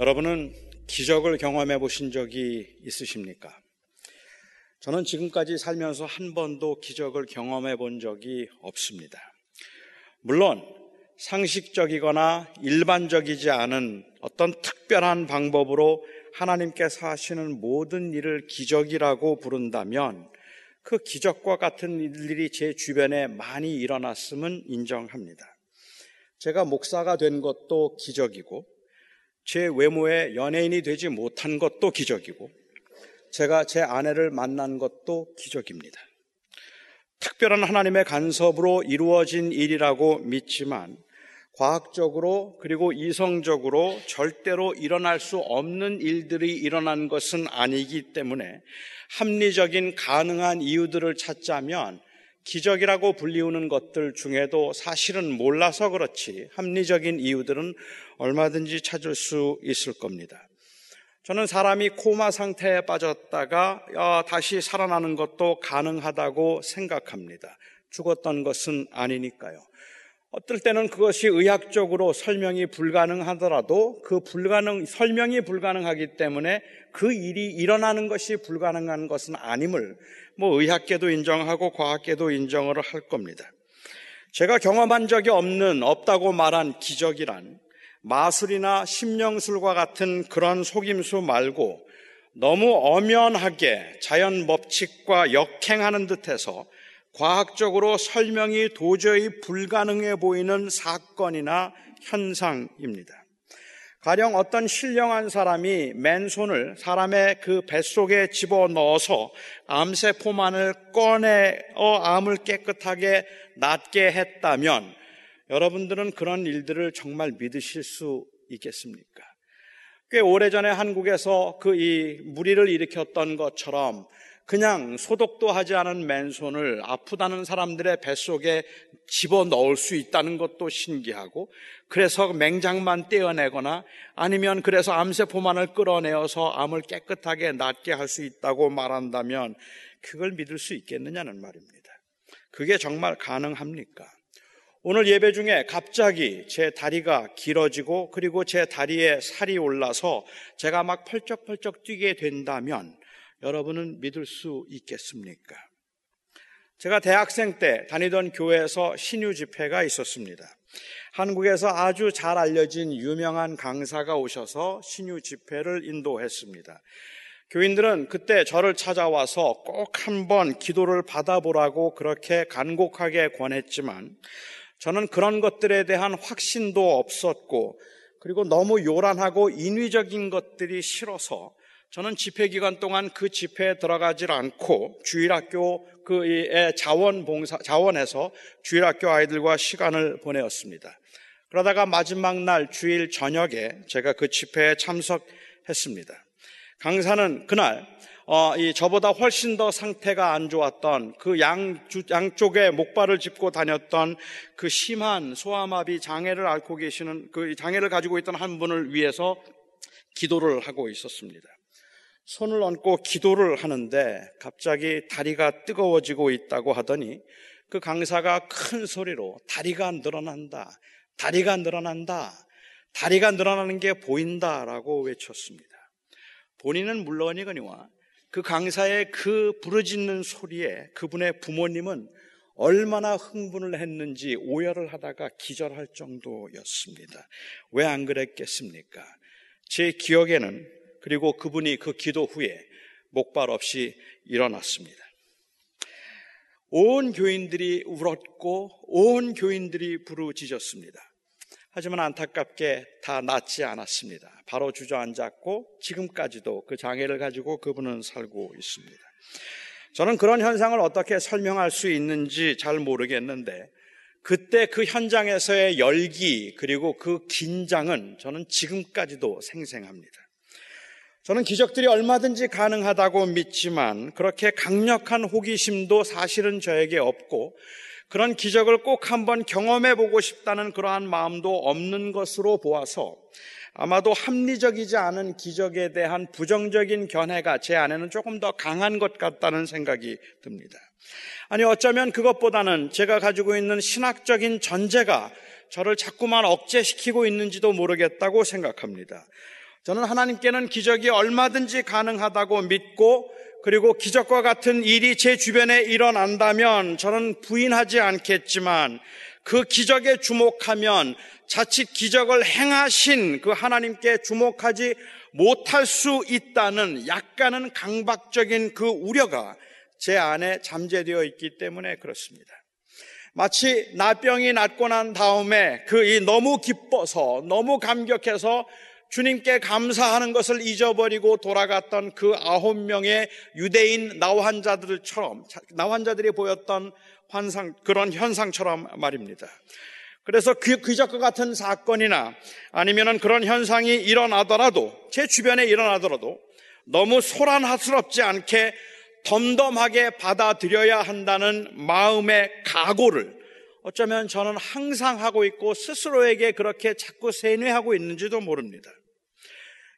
여러분은 기적을 경험해 보신 적이 있으십니까? 저는 지금까지 살면서 한 번도 기적을 경험해 본 적이 없습니다. 물론 상식적이거나 일반적이지 않은 어떤 특별한 방법으로 하나님께서 하시는 모든 일을 기적이라고 부른다면 그 기적과 같은 일들이 제 주변에 많이 일어났음은 인정합니다. 제가 목사가 된 것도 기적이고 제 외모에 연예인이 되지 못한 것도 기적이고 제가 제 아내를 만난 것도 기적입니다. 특별한 하나님의 간섭으로 이루어진 일이라고 믿지만 과학적으로 그리고 이성적으로 절대로 일어날 수 없는 일들이 일어난 것은 아니기 때문에 합리적인 가능한 이유들을 찾자면 기적이라고 불리우는 것들 중에도 사실은 몰라서 그렇지 합리적인 이유들은 얼마든지 찾을 수 있을 겁니다. 저는 사람이 코마 상태에 빠졌다가 어, 다시 살아나는 것도 가능하다고 생각합니다. 죽었던 것은 아니니까요. 어떨 때는 그것이 의학적으로 설명이 불가능하더라도 그 불가능, 설명이 불가능하기 때문에 그 일이 일어나는 것이 불가능한 것은 아님을 뭐 의학계도 인정하고 과학계도 인정을 할 겁니다. 제가 경험한 적이 없는, 없다고 말한 기적이란 마술이나 심령술과 같은 그런 속임수 말고 너무 엄연하게 자연 법칙과 역행하는 듯해서 과학적으로 설명이 도저히 불가능해 보이는 사건이나 현상입니다. 가령 어떤 신령한 사람이 맨손을 사람의 그 뱃속에 집어 넣어서 암세포만을 꺼내어 암을 깨끗하게 낫게 했다면 여러분들은 그런 일들을 정말 믿으실 수 있겠습니까? 꽤 오래전에 한국에서 그 이 무리를 일으켰던 것처럼 그냥 소독도 하지 않은 맨손을 아프다는 사람들의 뱃속에 집어 넣을 수 있다는 것도 신기하고 그래서 맹장만 떼어내거나 아니면 그래서 암세포만을 끌어내어서 암을 깨끗하게 낫게 할 수 있다고 말한다면 그걸 믿을 수 있겠느냐는 말입니다. 그게 정말 가능합니까? 오늘 예배 중에 갑자기 제 다리가 길어지고 그리고 제 다리에 살이 올라서 제가 막 펄쩍펄쩍 뛰게 된다면 여러분은 믿을 수 있겠습니까? 제가 대학생 때 다니던 교회에서 신유 집회가 있었습니다. 한국에서 아주 잘 알려진 유명한 강사가 오셔서 신유 집회를 인도했습니다. 교인들은 그때 저를 찾아와서 꼭 한번 기도를 받아보라고 그렇게 간곡하게 권했지만 저는 그런 것들에 대한 확신도 없었고 그리고 너무 요란하고 인위적인 것들이 싫어서 저는 집회 기간 동안 그 집회에 들어가질 않고 주일학교 그 자원봉사 자원에서 주일학교 아이들과 시간을 보내었습니다. 그러다가 마지막 날 주일 저녁에 제가 그 집회에 참석했습니다. 강사는 그날 어, 이 저보다 훨씬 더 상태가 안 좋았던 그 양, 양쪽에 목발을 짚고 다녔던 그 심한 소아마비 장애를 앓고 계시는 그 장애를 가지고 있던 한 분을 위해서 기도를 하고 있었습니다. 손을 얹고 기도를 하는데 갑자기 다리가 뜨거워지고 있다고 하더니 그 강사가 큰 소리로 다리가 늘어난다. 다리가 늘어난다. 다리가 늘어나는 게 보인다라고 외쳤습니다. 본인은 물론이거니와 그 강사의 그 부르짖는 소리에 그분의 부모님은 얼마나 흥분을 했는지 오열을 하다가 기절할 정도였습니다. 왜 안 그랬겠습니까? 제 기억에는 그리고 그분이 그 기도 후에 목발 없이 일어났습니다. 온 교인들이 울었고 온 교인들이 부르짖었습니다. 하지만 안타깝게 다 낫지 않았습니다. 바로 주저앉았고 지금까지도 그 장애를 가지고 그분은 살고 있습니다. 저는 그런 현상을 어떻게 설명할 수 있는지 잘 모르겠는데 그때 그 현장에서의 열기 그리고 그 긴장은 저는 지금까지도 생생합니다. 저는 기적들이 얼마든지 가능하다고 믿지만 그렇게 강력한 호기심도 사실은 저에게 없고 그런 기적을 꼭 한번 경험해 보고 싶다는 그러한 마음도 없는 것으로 보아서 아마도 합리적이지 않은 기적에 대한 부정적인 견해가 제 안에는 조금 더 강한 것 같다는 생각이 듭니다. 아니, 어쩌면 그것보다는 제가 가지고 있는 신학적인 전제가 저를 자꾸만 억제시키고 있는지도 모르겠다고 생각합니다. 저는 하나님께는 기적이 얼마든지 가능하다고 믿고 그리고 기적과 같은 일이 제 주변에 일어난다면 저는 부인하지 않겠지만 그 기적에 주목하면 자칫 기적을 행하신 그 하나님께 주목하지 못할 수 있다는 약간은 강박적인 그 우려가 제 안에 잠재되어 있기 때문에 그렇습니다. 마치 나병이 낫고 난 다음에 그 이 너무 기뻐서 너무 감격해서 주님께 감사하는 것을 잊어버리고 돌아갔던 그 아홉 명의 유대인 나환자들처럼 나환자들이 보였던 환상 그런 현상처럼 말입니다. 그래서 그 기적과 같은 사건이나 아니면은 그런 현상이 일어나더라도 제 주변에 일어나더라도 너무 소란스럽지 않게 덤덤하게 받아들여야 한다는 마음의 각오를 어쩌면 저는 항상 하고 있고 스스로에게 그렇게 자꾸 세뇌하고 있는지도 모릅니다.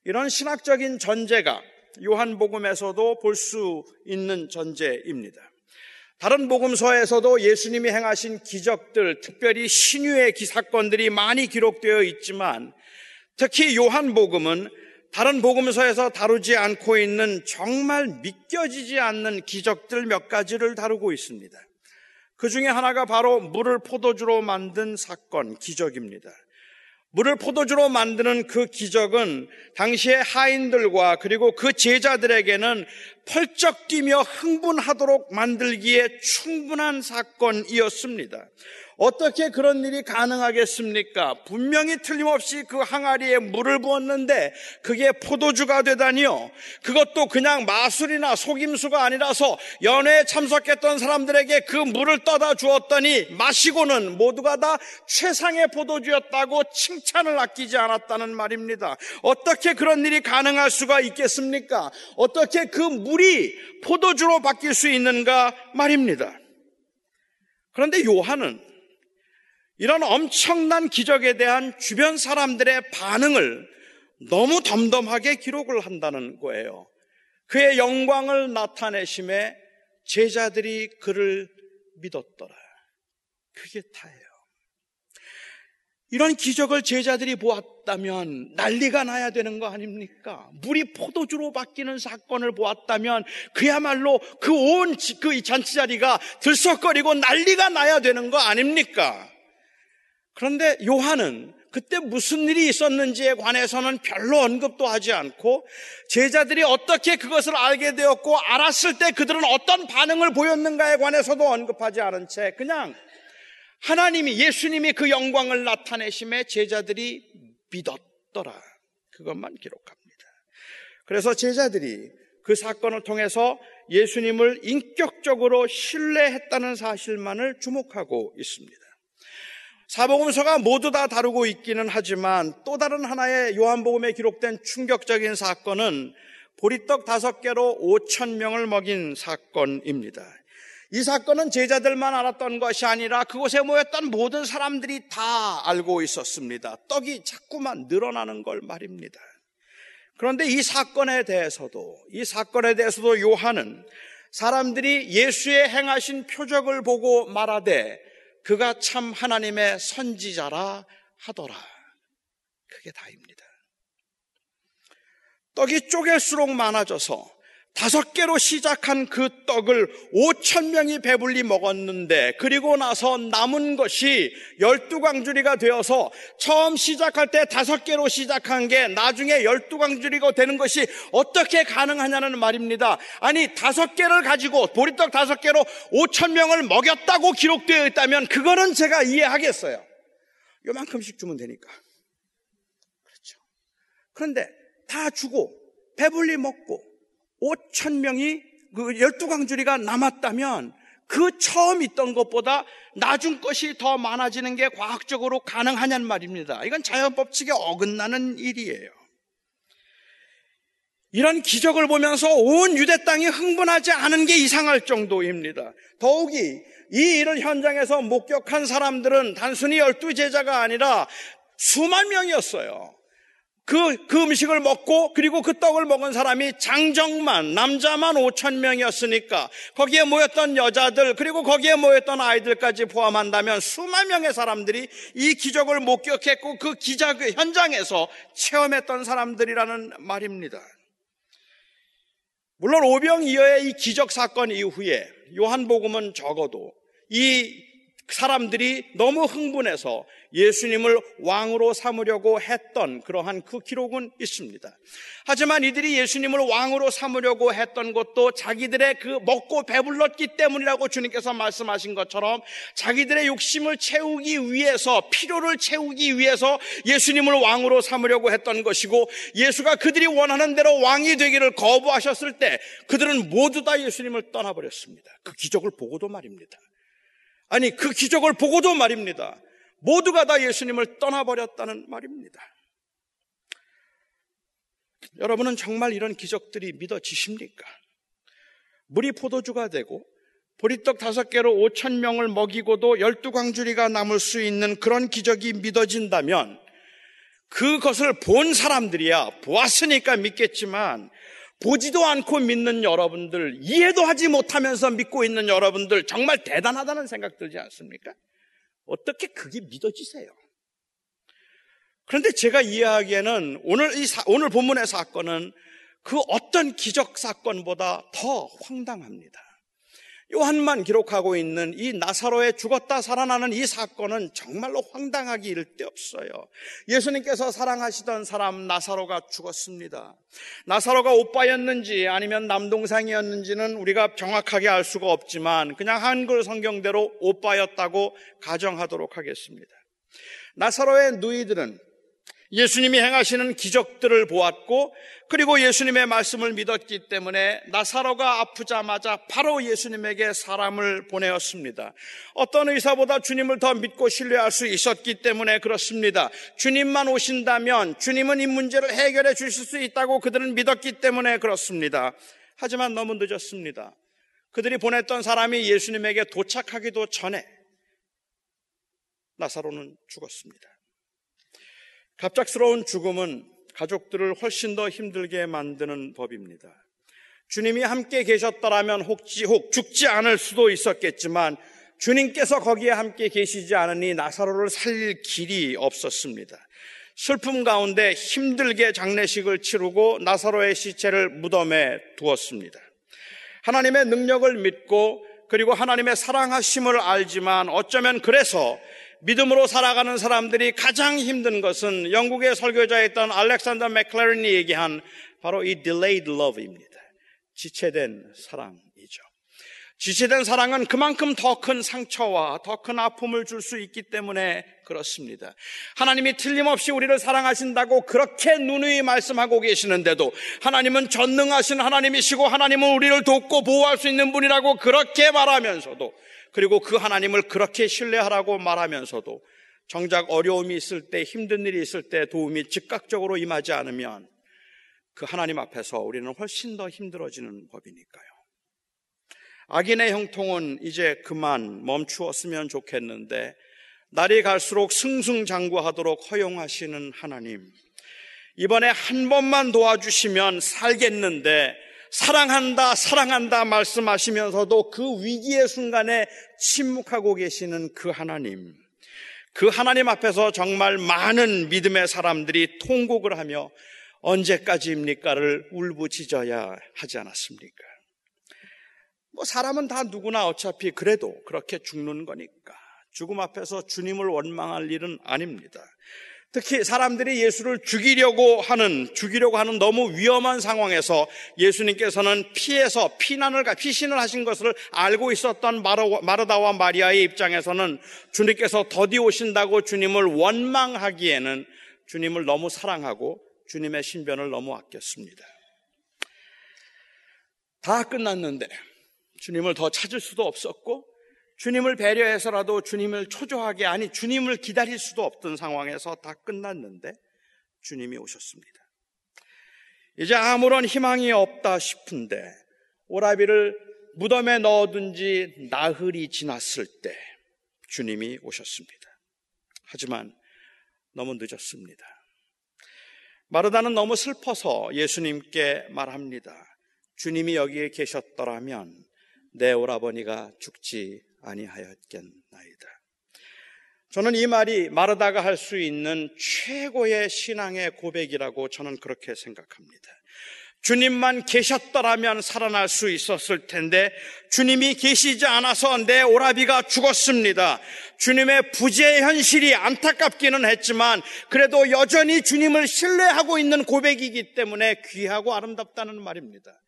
이런 신학적인 전제가 요한복음에서도 볼 수 있는 전제입니다. 다른 복음서에서도 예수님이 행하신 기적들, 특별히 신유의 기사건들이 많이 기록되어 있지만 특히 요한복음은 다른 복음서에서 다루지 않고 있는 정말 믿겨지지 않는 기적들 몇 가지를 다루고 있습니다. 그 중에 하나가 바로 물을 포도주로 만든 사건, 기적입니다. 물을 포도주로 만드는 그 기적은 당시의 하인들과 그리고 그 제자들에게는 펄쩍 뛰며 흥분하도록 만들기에 충분한 사건이었습니다. 어떻게 그런 일이 가능하겠습니까? 분명히 틀림없이 그 항아리에 물을 부었는데 그게 포도주가 되다니요. 그것도 그냥 마술이나 속임수가 아니라서 연회에 참석했던 사람들에게 그 물을 떠다 주었더니 마시고는 모두가 다 최상의 포도주였다고 칭찬을 아끼지 않았다는 말입니다. 어떻게 그런 일이 가능할 수가 있겠습니까? 어떻게 그 물이 포도주로 바뀔 수 있는가 말입니다. 그런데 요한은 이런 엄청난 기적에 대한 주변 사람들의 반응을 너무 덤덤하게 기록을 한다는 거예요. 그의 영광을 나타내심에 제자들이 그를 믿었더라. 그게 다예요. 이런 기적을 제자들이 보았다면 난리가 나야 되는 거 아닙니까? 물이 포도주로 바뀌는 사건을 보았다면 그야말로 그 온 그 잔치 자리가 들썩거리고 난리가 나야 되는 거 아닙니까? 그런데 요한은 그때 무슨 일이 있었는지에 관해서는 별로 언급도 하지 않고 제자들이 어떻게 그것을 알게 되었고 알았을 때 그들은 어떤 반응을 보였는가에 관해서도 언급하지 않은 채 그냥 하나님이 예수님이 그 영광을 나타내심에 제자들이 믿었더라. 그것만 기록합니다. 그래서 제자들이 그 사건을 통해서 예수님을 인격적으로 신뢰했다는 사실만을 주목하고 있습니다. 사복음서가 모두 다 다루고 있기는 하지만 또 다른 하나의 요한복음에 기록된 충격적인 사건은 보리떡 다섯 개로 5천 명을 먹인 사건입니다. 이 사건은 제자들만 알았던 것이 아니라 그곳에 모였던 모든 사람들이 다 알고 있었습니다. 떡이 자꾸만 늘어나는 걸 말입니다. 그런데 이 사건에 대해서도 이 사건에 대해서도 요한은 사람들이 예수의 행하신 표적을 보고 말하되 그가 참 하나님의 선지자라 하더라. 그게 다입니다. 떡이 쪼갤수록 많아져서 다섯 개로 시작한 그 떡을 오천 명이 배불리 먹었는데 그리고 나서 남은 것이 열두 광주리가 되어서 처음 시작할 때 다섯 개로 시작한 게 나중에 열두 광주리가 되는 것이 어떻게 가능하냐는 말입니다. 아니 다섯 개를 가지고 보리떡 다섯 개로 오천 명을 먹였다고 기록되어 있다면 그거는 제가 이해하겠어요. 요만큼씩 주면 되니까. 그렇죠. 그런데 다 주고 배불리 먹고 5천 명이 그 12광주리가 남았다면 그 처음 있던 것보다 나중 것이 더 많아지는 게 과학적으로 가능하냐는 말입니다. 이건 자연 법칙에 어긋나는 일이에요. 이런 기적을 보면서 온 유대 땅이 흥분하지 않은 게 이상할 정도입니다. 더욱이 이 일을 현장에서 목격한 사람들은 단순히 열두 제자가 아니라 수만 명이었어요. 그, 그 음식을 먹고 그리고 그 떡을 먹은 사람이 장정만, 남자만 5천 명이었으니까 거기에 모였던 여자들 그리고 거기에 모였던 아이들까지 포함한다면 수만 명의 사람들이 이 기적을 목격했고 그 기적 현장에서 체험했던 사람들이라는 말입니다. 물론 오병이어의 이 기적 사건 이후에 요한복음은 적어도 이 사람들이 너무 흥분해서 예수님을 왕으로 삼으려고 했던 그러한 그 기록은 있습니다. 하지만 이들이 예수님을 왕으로 삼으려고 했던 것도 자기들의 그 먹고 배불렀기 때문이라고 주님께서 말씀하신 것처럼 자기들의 욕심을 채우기 위해서 필요를 채우기 위해서 예수님을 왕으로 삼으려고 했던 것이고 예수가 그들이 원하는 대로 왕이 되기를 거부하셨을 때 그들은 모두 다 예수님을 떠나버렸습니다. 그 기적을 보고도 말입니다. 아니, 그 기적을 보고도 말입니다. 모두가 다 예수님을 떠나버렸다는 말입니다. 여러분은 정말 이런 기적들이 믿어지십니까? 물이 포도주가 되고 보리떡 다섯 개로 오천 명을 먹이고도 열두 광주리가 남을 수 있는 그런 기적이 믿어진다면 그것을 본 사람들이야 보았으니까 믿겠지만 보지도 않고 믿는 여러분들, 이해도 하지 못하면서 믿고 있는 여러분들 정말 대단하다는 생각 들지 않습니까? 어떻게 그게 믿어지세요? 그런데 제가 이해하기에는 오늘 이 사, 오늘 본문의 사건은 그 어떤 기적 사건보다 더 황당합니다. 요한만 기록하고 있는 이 나사로의 죽었다 살아나는 이 사건은 정말로 황당하기 이를 데 없어요. 예수님께서 사랑하시던 사람 나사로가 죽었습니다. 나사로가 오빠였는지 아니면 남동생이었는지는 우리가 정확하게 알 수가 없지만 그냥 한글 성경대로 오빠였다고 가정하도록 하겠습니다. 나사로의 누이들은 예수님이 행하시는 기적들을 보았고 그리고 예수님의 말씀을 믿었기 때문에 나사로가 아프자마자 바로 예수님에게 사람을 보내었습니다. 어떤 의사보다 주님을 더 믿고 신뢰할 수 있었기 때문에 그렇습니다. 주님만 오신다면 주님은 이 문제를 해결해 주실 수 있다고 그들은 믿었기 때문에 그렇습니다. 하지만 너무 늦었습니다. 그들이 보냈던 사람이 예수님에게 도착하기도 전에 나사로는 죽었습니다. 갑작스러운 죽음은 가족들을 훨씬 더 힘들게 만드는 법입니다. 주님이 함께 계셨더라면 혹지, 혹 죽지 않을 수도 있었겠지만 주님께서 거기에 함께 계시지 않으니 나사로를 살릴 길이 없었습니다. 슬픔 가운데 힘들게 장례식을 치르고 나사로의 시체를 무덤에 두었습니다. 하나님의 능력을 믿고 그리고 하나님의 사랑하심을 알지만 어쩌면 그래서 믿음으로 살아가는 사람들이 가장 힘든 것은 영국의 설교자였던 알렉산더 맥클레런이 얘기한 바로 이 delayed love입니다. 지체된 사랑이죠. 지체된 사랑은 그만큼 더 큰 상처와 더 큰 아픔을 줄 수 있기 때문에 그렇습니다. 하나님이 틀림없이 우리를 사랑하신다고 그렇게 누누이 말씀하고 계시는데도 하나님은 전능하신 하나님이시고 하나님은 우리를 돕고 보호할 수 있는 분이라고 그렇게 말하면서도 그리고 그 하나님을 그렇게 신뢰하라고 말하면서도 정작 어려움이 있을 때 힘든 일이 있을 때 도움이 즉각적으로 임하지 않으면 그 하나님 앞에서 우리는 훨씬 더 힘들어지는 법이니까요. 악인의 형통은 이제 그만 멈추었으면 좋겠는데 날이 갈수록 승승장구하도록 허용하시는 하나님. 이번에 한 번만 도와주시면 살겠는데 사랑한다, 사랑한다 말씀하시면서도 그 위기의 순간에 침묵하고 계시는 그 하나님. 그 하나님 앞에서 정말 많은 믿음의 사람들이 통곡을 하며 언제까지입니까를 울부짖어야 하지 않았습니까? 뭐 사람은 다 누구나 어차피 그래도 그렇게 죽는 거니까 죽음 앞에서 주님을 원망할 일은 아닙니다. 특히 사람들이 예수를 죽이려고 하는, 죽이려고 하는 너무 위험한 상황에서 예수님께서는 피해서 피난을, 피신을 하신 것을 알고 있었던 마르다와 마리아의 입장에서는 주님께서 더디 오신다고 주님을 원망하기에는 주님을 너무 사랑하고 주님의 신변을 너무 아꼈습니다. 다 끝났는데 주님을 더 찾을 수도 없었고 주님을 배려해서라도 주님을 초조하게 아니 주님을 기다릴 수도 없던 상황에서 다 끝났는데 주님이 오셨습니다. 이제 아무런 희망이 없다 싶은데 오라비를 무덤에 넣어둔 지 나흘이 지났을 때 주님이 오셨습니다. 하지만 너무 늦었습니다. 마르다는 너무 슬퍼서 예수님께 말합니다. 주님이 여기에 계셨더라면 내 오라버니가 죽지 아니하였겠나이다. 저는 이 말이 마르다가 할 수 있는 최고의 신앙의 고백이라고 저는 그렇게 생각합니다. 주님만 계셨더라면 살아날 수 있었을 텐데 주님이 계시지 않아서 내 오라비가 죽었습니다. 주님의 부재 현실이 안타깝기는 했지만 그래도 여전히 주님을 신뢰하고 있는 고백이기 때문에 귀하고 아름답다는 말입니다.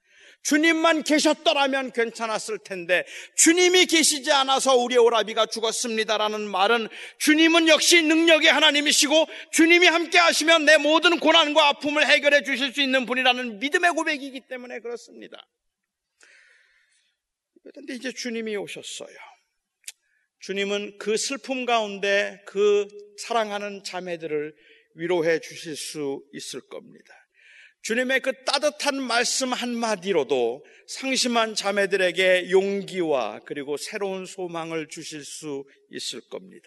주님만 계셨더라면 괜찮았을 텐데 주님이 계시지 않아서 우리 오라비가 죽었습니다라는 말은 주님은 역시 능력의 하나님이시고 주님이 함께 하시면 내 모든 고난과 아픔을 해결해 주실 수 있는 분이라는 믿음의 고백이기 때문에 그렇습니다. 그런데 이제 주님이 오셨어요. 주님은 그 슬픔 가운데 그 사랑하는 자매들을 위로해 주실 수 있을 겁니다. 주님의 그 따뜻한 말씀 한마디로도 상심한 자매들에게 용기와 그리고 새로운 소망을 주실 수 있을 겁니다.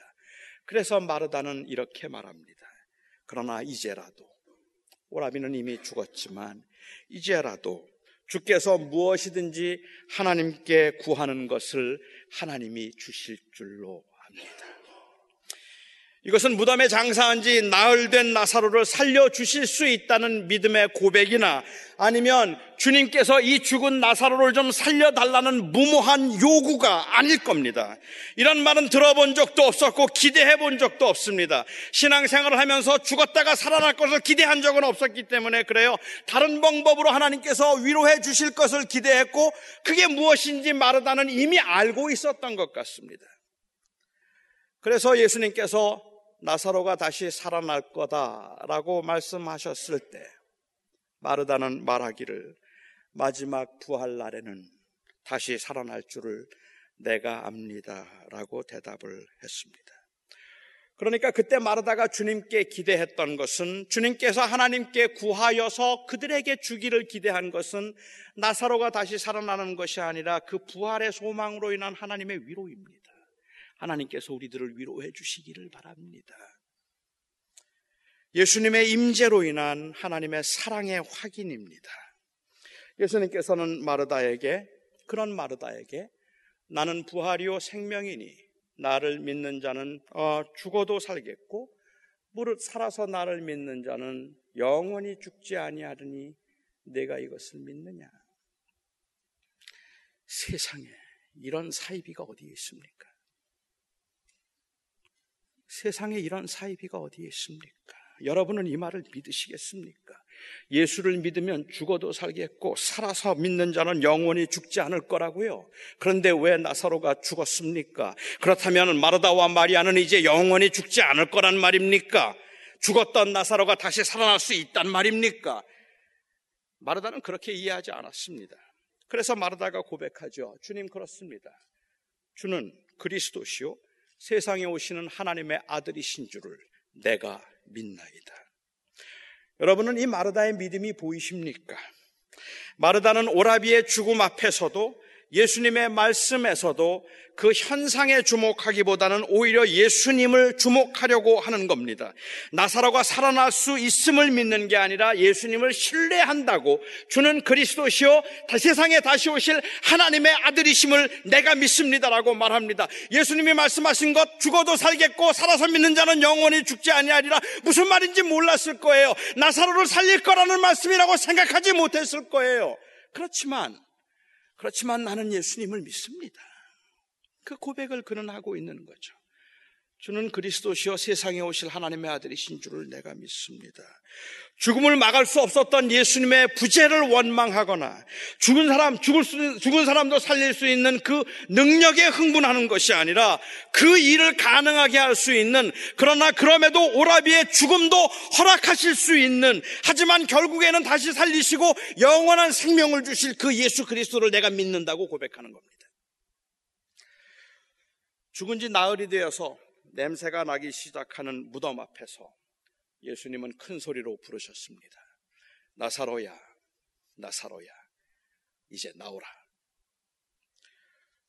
그래서 마르다는 이렇게 말합니다. 그러나 이제라도, 오라비는 이미 죽었지만, 이제라도 주께서 무엇이든지 하나님께 구하는 것을 하나님이 주실 줄로 압니다. 이것은 무덤에 장사한 지 나흘 된 나사로를 살려주실 수 있다는 믿음의 고백이나 아니면 주님께서 이 죽은 나사로를 좀 살려달라는 무모한 요구가 아닐 겁니다. 이런 말은 들어본 적도 없었고 기대해 본 적도 없습니다. 신앙생활을 하면서 죽었다가 살아날 것을 기대한 적은 없었기 때문에 그래요. 다른 방법으로 하나님께서 위로해 주실 것을 기대했고 그게 무엇인지 마르다는 이미 알고 있었던 것 같습니다. 그래서 예수님께서 나사로가 다시 살아날 거다라고 말씀하셨을 때 마르다는 말하기를 마지막 부활 날에는 다시 살아날 줄을 내가 압니다라고 대답을 했습니다. 그러니까 그때 마르다가 주님께 기대했던 것은 주님께서 하나님께 구하여서 그들에게 주기를 기대한 것은 나사로가 다시 살아나는 것이 아니라 그 부활의 소망으로 인한 하나님의 위로입니다. 하나님께서 우리들을 위로해 주시기를 바랍니다. 예수님의 임재로 인한 하나님의 사랑의 확인입니다. 예수님께서는 마르다에게 그런 마르다에게 나는 부활이요 생명이니 나를 믿는 자는 어, 죽어도 살겠고 무릇 살아서 나를 믿는 자는 영원히 죽지 아니하리니 내가 이것을 믿느냐? 세상에 이런 사이비가 어디에 있습니까? 세상에 이런 사이비가 어디에 있습니까? 여러분은 이 말을 믿으시겠습니까? 예수를 믿으면 죽어도 살겠고 살아서 믿는 자는 영원히 죽지 않을 거라고요. 그런데 왜 나사로가 죽었습니까? 그렇다면 마르다와 마리아는 이제 영원히 죽지 않을 거란 말입니까? 죽었던 나사로가 다시 살아날 수 있단 말입니까? 마르다는 그렇게 이해하지 않았습니다. 그래서 마르다가 고백하죠. 주님 그렇습니다. 주는 그리스도시요 세상에 오시는 하나님의 아들이신 줄을 내가 믿나이다. 여러분은 이 마르다의 믿음이 보이십니까? 마르다는 오라비의 죽음 앞에서도 예수님의 말씀에서도 그 현상에 주목하기보다는 오히려 예수님을 주목하려고 하는 겁니다. 나사로가 살아날 수 있음을 믿는 게 아니라 예수님을 신뢰한다고 주는 그리스도시요 세상에 다시 오실 하나님의 아들이심을 내가 믿습니다라고 말합니다. 예수님이 말씀하신 것 죽어도 살겠고 살아서 믿는 자는 영원히 죽지 아니하리라 무슨 말인지 몰랐을 거예요. 나사로를 살릴 거라는 말씀이라고 생각하지 못했을 거예요. 그렇지만 그렇지만 나는 예수님을 믿습니다. 그 고백을 그는 하고 있는 거죠. 주는 그리스도시여 세상에 오실 하나님의 아들이신 줄을 내가 믿습니다. 죽음을 막을 수 없었던 예수님의 부재를 원망하거나 죽은 사람, 죽을 수, 죽은 사람도 살릴 수 있는 그 능력에 흥분하는 것이 아니라 그 일을 가능하게 할 수 있는 그러나 그럼에도 오라비의 죽음도 허락하실 수 있는 하지만 결국에는 다시 살리시고 영원한 생명을 주실 그 예수 그리스도를 내가 믿는다고 고백하는 겁니다. 죽은 지 나흘이 되어서 냄새가 나기 시작하는 무덤 앞에서 예수님은 큰 소리로 부르셨습니다. 나사로야, 나사로야, 이제 나오라.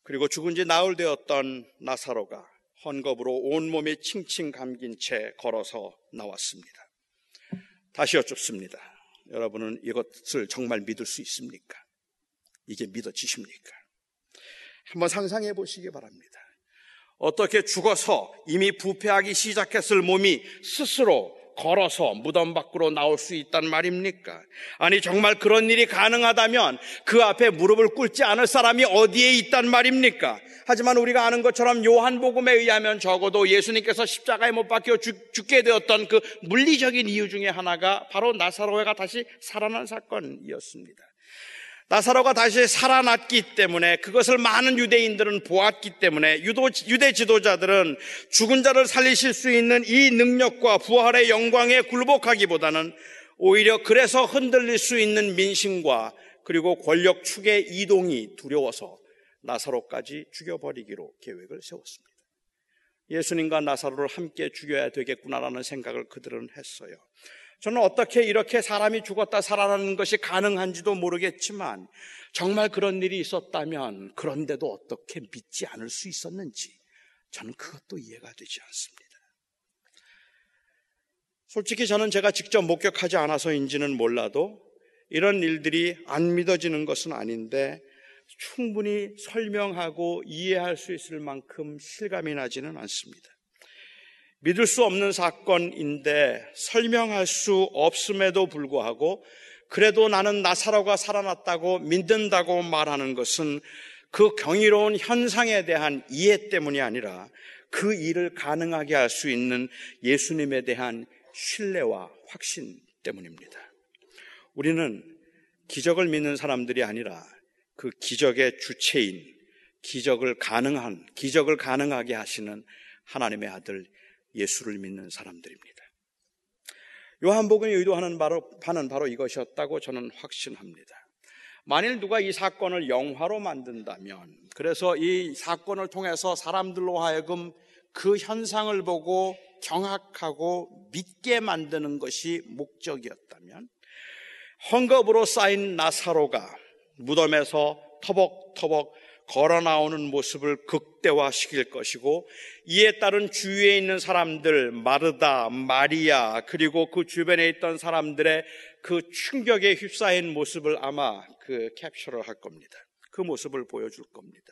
그리고 죽은 지 나흘 되었던 나사로가 헝겊으로 온몸이 칭칭 감긴 채 걸어서 나왔습니다. 다시 여쭙습니다. 여러분은 이것을 정말 믿을 수 있습니까? 이게 믿어지십니까? 한번 상상해 보시기 바랍니다. 어떻게 죽어서 이미 부패하기 시작했을 몸이 스스로 걸어서 무덤 밖으로 나올 수 있단 말입니까? 아니, 정말 그런 일이 가능하다면 그 앞에 무릎을 꿇지 않을 사람이 어디에 있단 말입니까? 하지만 우리가 아는 것처럼 요한복음에 의하면 적어도 예수님께서 십자가에 못 박혀 죽, 죽게 되었던 그 물리적인 이유 중에 하나가 바로 나사로가 다시 살아난 사건이었습니다. 나사로가 다시 살아났기 때문에 그것을 많은 유대인들은 보았기 때문에 유도, 유대 지도자들은 죽은 자를 살리실 수 있는 이 능력과 부활의 영광에 굴복하기보다는 오히려 그래서 흔들릴 수 있는 민심과 그리고 권력 축의 이동이 두려워서 나사로까지 죽여버리기로 계획을 세웠습니다. 예수님과 나사로를 함께 죽여야 되겠구나라는 생각을 그들은 했어요. 저는 어떻게 이렇게 사람이 죽었다 살아나는 것이 가능한지도 모르겠지만 정말 그런 일이 있었다면 그런데도 어떻게 믿지 않을 수 있었는지 저는 그것도 이해가 되지 않습니다. 솔직히 저는 제가 직접 목격하지 않아서인지는 몰라도 이런 일들이 안 믿어지는 것은 아닌데 충분히 설명하고 이해할 수 있을 만큼 실감이 나지는 않습니다. 믿을 수 없는 사건인데 설명할 수 없음에도 불구하고 그래도 나는 나사로가 살아났다고 믿는다고 말하는 것은 그 경이로운 현상에 대한 이해 때문이 아니라 그 일을 가능하게 할 수 있는 예수님에 대한 신뢰와 확신 때문입니다. 우리는 기적을 믿는 사람들이 아니라 그 기적의 주체인 기적을 가능한 기적을 가능하게 하시는 하나님의 아들 예수를 믿는 사람들입니다. 요한복음이 의도하는 바로, 바는 바로 이것이었다고 저는 확신합니다. 만일 누가 이 사건을 영화로 만든다면, 그래서 이 사건을 통해서 사람들로 하여금 그 현상을 보고 경악하고 믿게 만드는 것이 목적이었다면, 헝겊으로 쌓인 나사로가 무덤에서 터벅터벅 걸어 나오는 모습을 극대화시킬 것이고 이에 따른 주위에 있는 사람들 마르다, 마리아 그리고 그 주변에 있던 사람들의 그 충격에 휩싸인 모습을 아마 그 캡처를 할 겁니다. 그 모습을 보여줄 겁니다.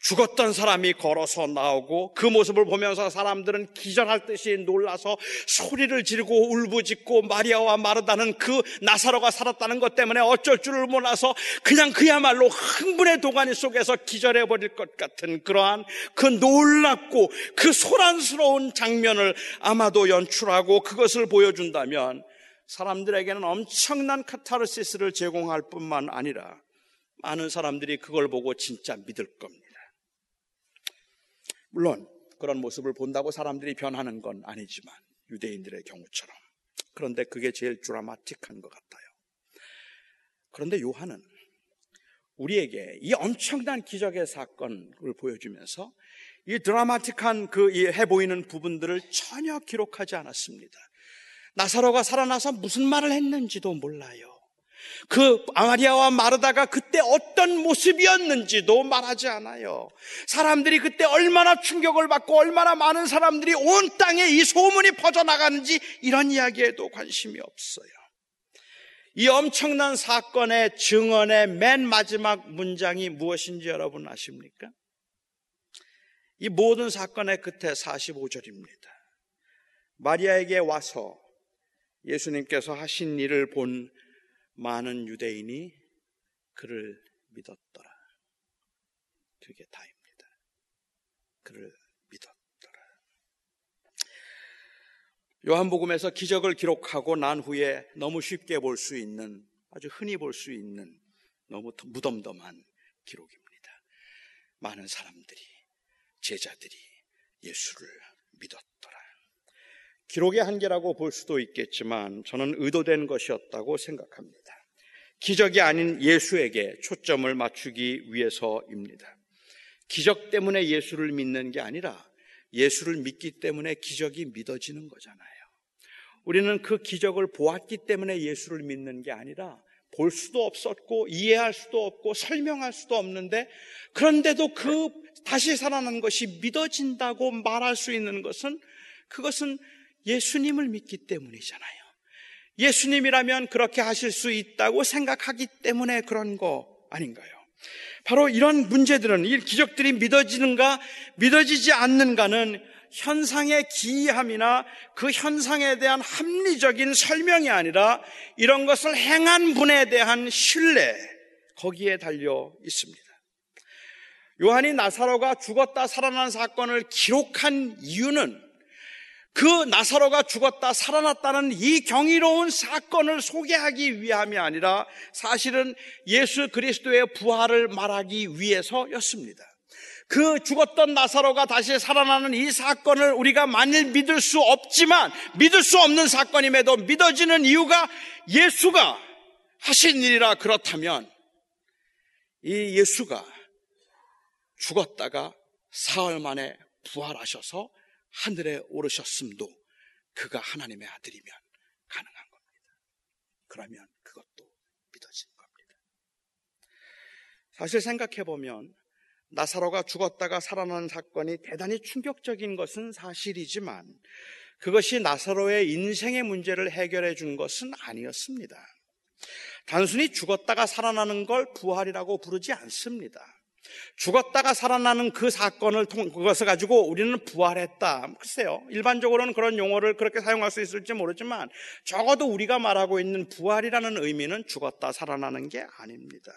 죽었던 사람이 걸어서 나오고 그 모습을 보면서 사람들은 기절할 듯이 놀라서 소리를 지르고 울부짖고 마리아와 마르다는 그 나사로가 살았다는 것 때문에 어쩔 줄을 몰라서 그냥 그야말로 흥분의 도가니 속에서 기절해 버릴 것 같은 그러한 그 놀랍고 그 소란스러운 장면을 아마도 연출하고 그것을 보여준다면 사람들에게는 엄청난 카타르시스를 제공할 뿐만 아니라 많은 사람들이 그걸 보고 진짜 믿을 겁니다. 물론 그런 모습을 본다고 사람들이 변하는 건 아니지만 유대인들의 경우처럼 그런데 그게 제일 드라마틱한 것 같아요. 그런데 요한은 우리에게 이 엄청난 기적의 사건을 보여주면서 이 드라마틱한 그 해 보이는 부분들을 전혀 기록하지 않았습니다. 나사로가 살아나서 무슨 말을 했는지도 몰라요. 그 아마리아와 마르다가 그때 어떤 모습이었는지도 말하지 않아요. 사람들이 그때 얼마나 충격을 받고 얼마나 많은 사람들이 온 땅에 이 소문이 퍼져나가는지 이런 이야기에도 관심이 없어요. 이 엄청난 사건의 증언의 맨 마지막 문장이 무엇인지 여러분 아십니까? 이 모든 사건의 끝에 45절입니다. 마리아에게 와서 예수님께서 하신 일을 본 많은 유대인이 그를 믿었더라. 그게 다입니다. 그를 믿었더라. 요한복음에서 기적을 기록하고 난 후에 너무 쉽게 볼 수 있는 아주 흔히 볼 수 있는 너무 무덤덤한 기록입니다. 많은 사람들이 제자들이 예수를 믿었다. 기록의 한계라고 볼 수도 있겠지만 저는 의도된 것이었다고 생각합니다. 기적이 아닌 예수에게 초점을 맞추기 위해서입니다. 기적 때문에 예수를 믿는 게 아니라 예수를 믿기 때문에 기적이 믿어지는 거잖아요. 우리는 그 기적을 보았기 때문에 예수를 믿는 게 아니라 볼 수도 없었고 이해할 수도 없고 설명할 수도 없는데 그런데도 그 다시 살아난 것이 믿어진다고 말할 수 있는 것은 그것은 예수님을 믿기 때문이잖아요. 예수님이라면 그렇게 하실 수 있다고 생각하기 때문에 그런 거 아닌가요? 바로 이런 문제들은 이 기적들이 믿어지는가 믿어지지 않는가는 현상의 기이함이나 그 현상에 대한 합리적인 설명이 아니라 이런 것을 행한 분에 대한 신뢰 거기에 달려 있습니다. 요한이 나사로가 죽었다 살아난 사건을 기록한 이유는 그 나사로가 죽었다 살아났다는 이 경이로운 사건을 소개하기 위함이 아니라 사실은 예수 그리스도의 부활을 말하기 위해서였습니다. 그 죽었던 나사로가 다시 살아나는 이 사건을 우리가 만일 믿을 수 없지만 믿을 수 없는 사건임에도 믿어지는 이유가 예수가 하신 일이라 그렇다면 이 예수가 죽었다가 사흘 만에 부활하셔서 하늘에 오르셨음도 그가 하나님의 아들이면 가능한 겁니다. 그러면 그것도 믿어지는 겁니다. 사실 생각해 보면 나사로가 죽었다가 살아난 사건이 대단히 충격적인 것은 사실이지만 그것이 나사로의 인생의 문제를 해결해 준 것은 아니었습니다. 단순히 죽었다가 살아나는 걸 부활이라고 부르지 않습니다. 죽었다가 살아나는 그 사건을 통, 그것을 가지고 우리는 부활했다. 글쎄요. 일반적으로는 그런 용어를 그렇게 사용할 수 있을지 모르지만 적어도 우리가 말하고 있는 부활이라는 의미는 죽었다 살아나는 게 아닙니다.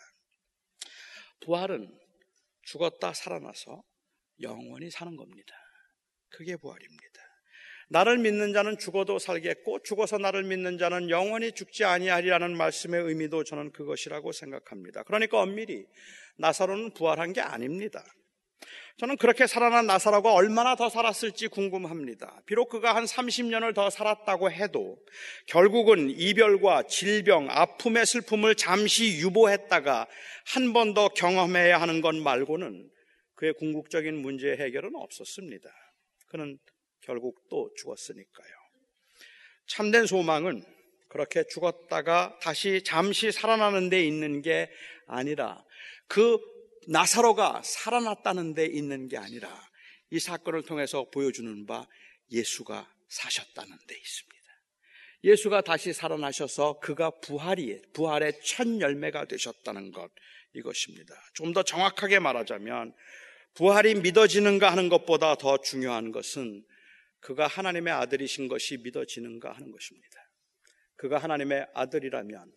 부활은 죽었다 살아나서 영원히 사는 겁니다. 그게 부활입니다. 나를 믿는 자는 죽어도 살겠고 죽어서 나를 믿는 자는 영원히 죽지 아니하리라는 말씀의 의미도 저는 그것이라고 생각합니다. 그러니까 엄밀히 나사로는 부활한 게 아닙니다. 저는 그렇게 살아난 나사로가 얼마나 더 살았을지 궁금합니다. 비록 그가 한 30년을 더 살았다고 해도 결국은 이별과 질병, 아픔의 슬픔을 잠시 유보했다가 한 번 더 경험해야 하는 것 말고는 그의 궁극적인 문제 해결은 없었습니다. 그는 결국 또 죽었으니까요. 참된 소망은 그렇게 죽었다가 다시 잠시 살아나는 데 있는 게 아니라 그 나사로가 살아났다는 데 있는 게 아니라 이 사건을 통해서 보여주는 바 예수가 사셨다는 데 있습니다. 예수가 다시 살아나셔서 그가 부활이, 부활의 첫 열매가 되셨다는 것, 이것입니다. 좀 더 정확하게 말하자면, 부활이 믿어지는가 하는 것보다 더 중요한 것은 그가 하나님의 아들이신 것이 믿어지는가 하는 것입니다. 그가 하나님의 아들이라면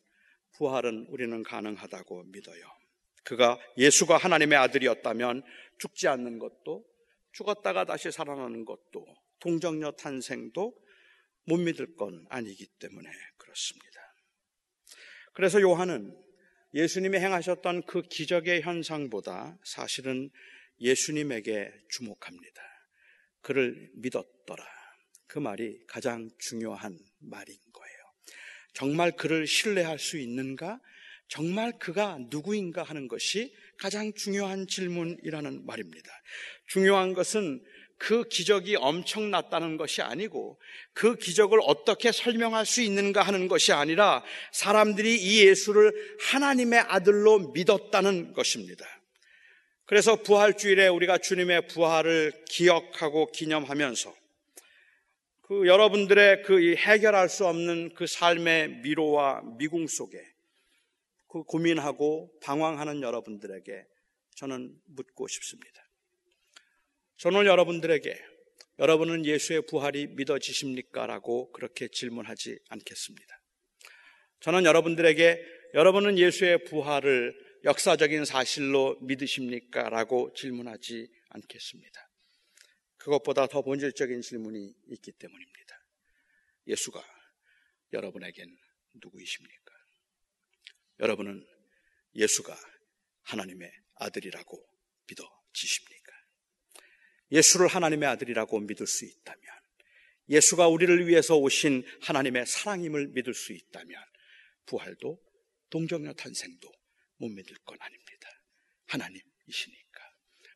부활은 우리는 가능하다고 믿어요. 그가 예수가 하나님의 아들이었다면 죽지 않는 것도 죽었다가 다시 살아나는 것도 동정녀 탄생도 못 믿을 건 아니기 때문에 그렇습니다. 그래서 요한은 예수님이 행하셨던 그 기적의 현상보다 사실은 예수님에게 주목합니다. 그를 믿었더라. 그 말이 가장 중요한 말인 거예요. 정말 그를 신뢰할 수 있는가? 정말 그가 누구인가 하는 것이 가장 중요한 질문이라는 말입니다. 중요한 것은 그 기적이 엄청났다는 것이 아니고 그 기적을 어떻게 설명할 수 있는가 하는 것이 아니라 사람들이 이 예수를 하나님의 아들로 믿었다는 것입니다. 그래서 부활주일에 우리가 주님의 부활을 기억하고 기념하면서 그 여러분들의 그 해결할 수 없는 그 삶의 미로와 미궁 속에 그 고민하고 방황하는 여러분들에게 저는 묻고 싶습니다. 저는 여러분들에게 여러분은 예수의 부활이 믿어지십니까? 라고 그렇게 질문하지 않겠습니다. 저는 여러분들에게 여러분은 예수의 부활을 역사적인 사실로 믿으십니까? 라고 질문하지 않겠습니다. 그것보다 더 본질적인 질문이 있기 때문입니다. 예수가 여러분에겐 누구이십니까? 여러분은 예수가 하나님의 아들이라고 믿어지십니까? 예수를 하나님의 아들이라고 믿을 수 있다면, 예수가 우리를 위해서 오신 하나님의 사랑임을 믿을 수 있다면, 부활도 동정녀 탄생도 못 믿을 건 아닙니다. 하나님이시니까.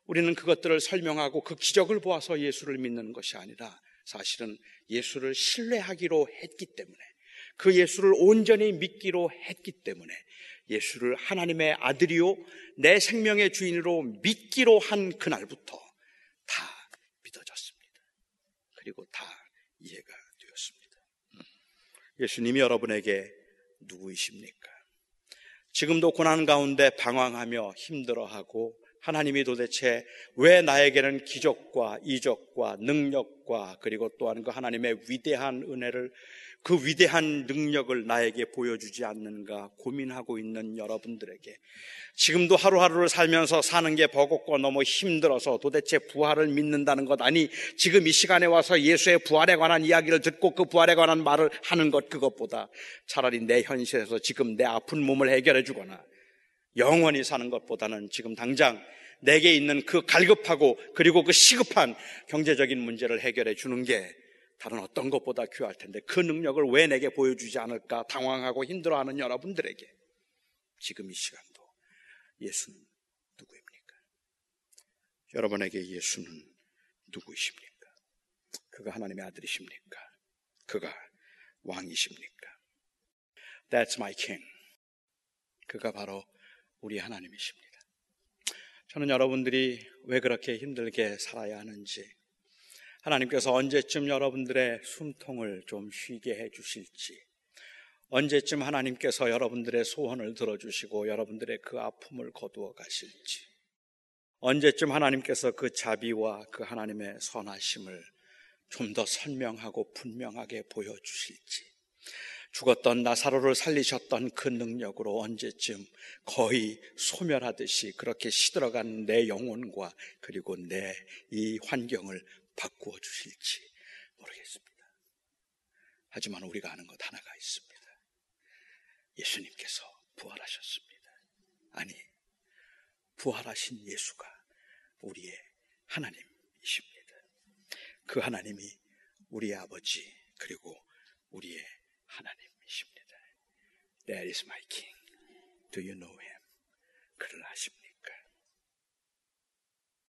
우리는 그것들을 설명하고 그 기적을 보아서 예수를 믿는 것이 아니라 사실은 예수를 신뢰하기로 했기 때문에 그 예수를 온전히 믿기로 했기 때문에 예수를 하나님의 아들이요 내 생명의 주인으로 믿기로 한 그날부터 다 믿어졌습니다. 그리고 다 이해가 되었습니다. 음. 예수님이 여러분에게 누구이십니까? 지금도 고난 가운데 방황하며 힘들어하고 하나님이 도대체 왜 나에게는 기적과 이적과 능력과 그리고 또한 그 하나님의 위대한 은혜를 그 위대한 능력을 나에게 보여주지 않는가 고민하고 있는 여러분들에게 지금도 하루하루를 살면서 사는 게 버겁고 너무 힘들어서 도대체 부활을 믿는다는 것 아니 지금 이 시간에 와서 예수의 부활에 관한 이야기를 듣고 그 부활에 관한 말을 하는 것 그것보다 차라리 내 현실에서 지금 내 아픈 몸을 해결해 주거나 영원히 사는 것보다는 지금 당장 내게 있는 그 갈급하고 그리고 그 시급한 경제적인 문제를 해결해 주는 게 다른 어떤 것보다 귀할 텐데 그 능력을 왜 내게 보여주지 않을까 당황하고 힘들어하는 여러분들에게 지금 이 시간도 예수는 누구입니까? 여러분에게 예수는 누구이십니까? 그가 하나님의 아들이십니까? 그가 왕이십니까? That's my king. 그가 바로 우리 하나님이십니다. 저는 여러분들이 왜 그렇게 힘들게 살아야 하는지 하나님께서 언제쯤 여러분들의 숨통을 좀 쉬게 해 주실지, 언제쯤 하나님께서 여러분들의 소원을 들어주시고 여러분들의 그 아픔을 거두어 가실지, 언제쯤 하나님께서 그 자비와 그 하나님의 선하심을 좀 더 선명하고 분명하게 보여주실지, 죽었던 나사로를 살리셨던 그 능력으로 언제쯤 거의 소멸하듯이 그렇게 시들어간 내 영혼과 그리고 내 이 환경을 바꾸어 주실지 모르겠습니다. 하지만 우리가 아는 것 하나가 있습니다. 예수님께서 부활하셨습니다. 아니, 부활하신 예수가 우리의 하나님이십니다. 그 하나님이 우리의 아버지 그리고 우리의 하나님이십니다. That is my king. Do you know him? 그를 아십니까?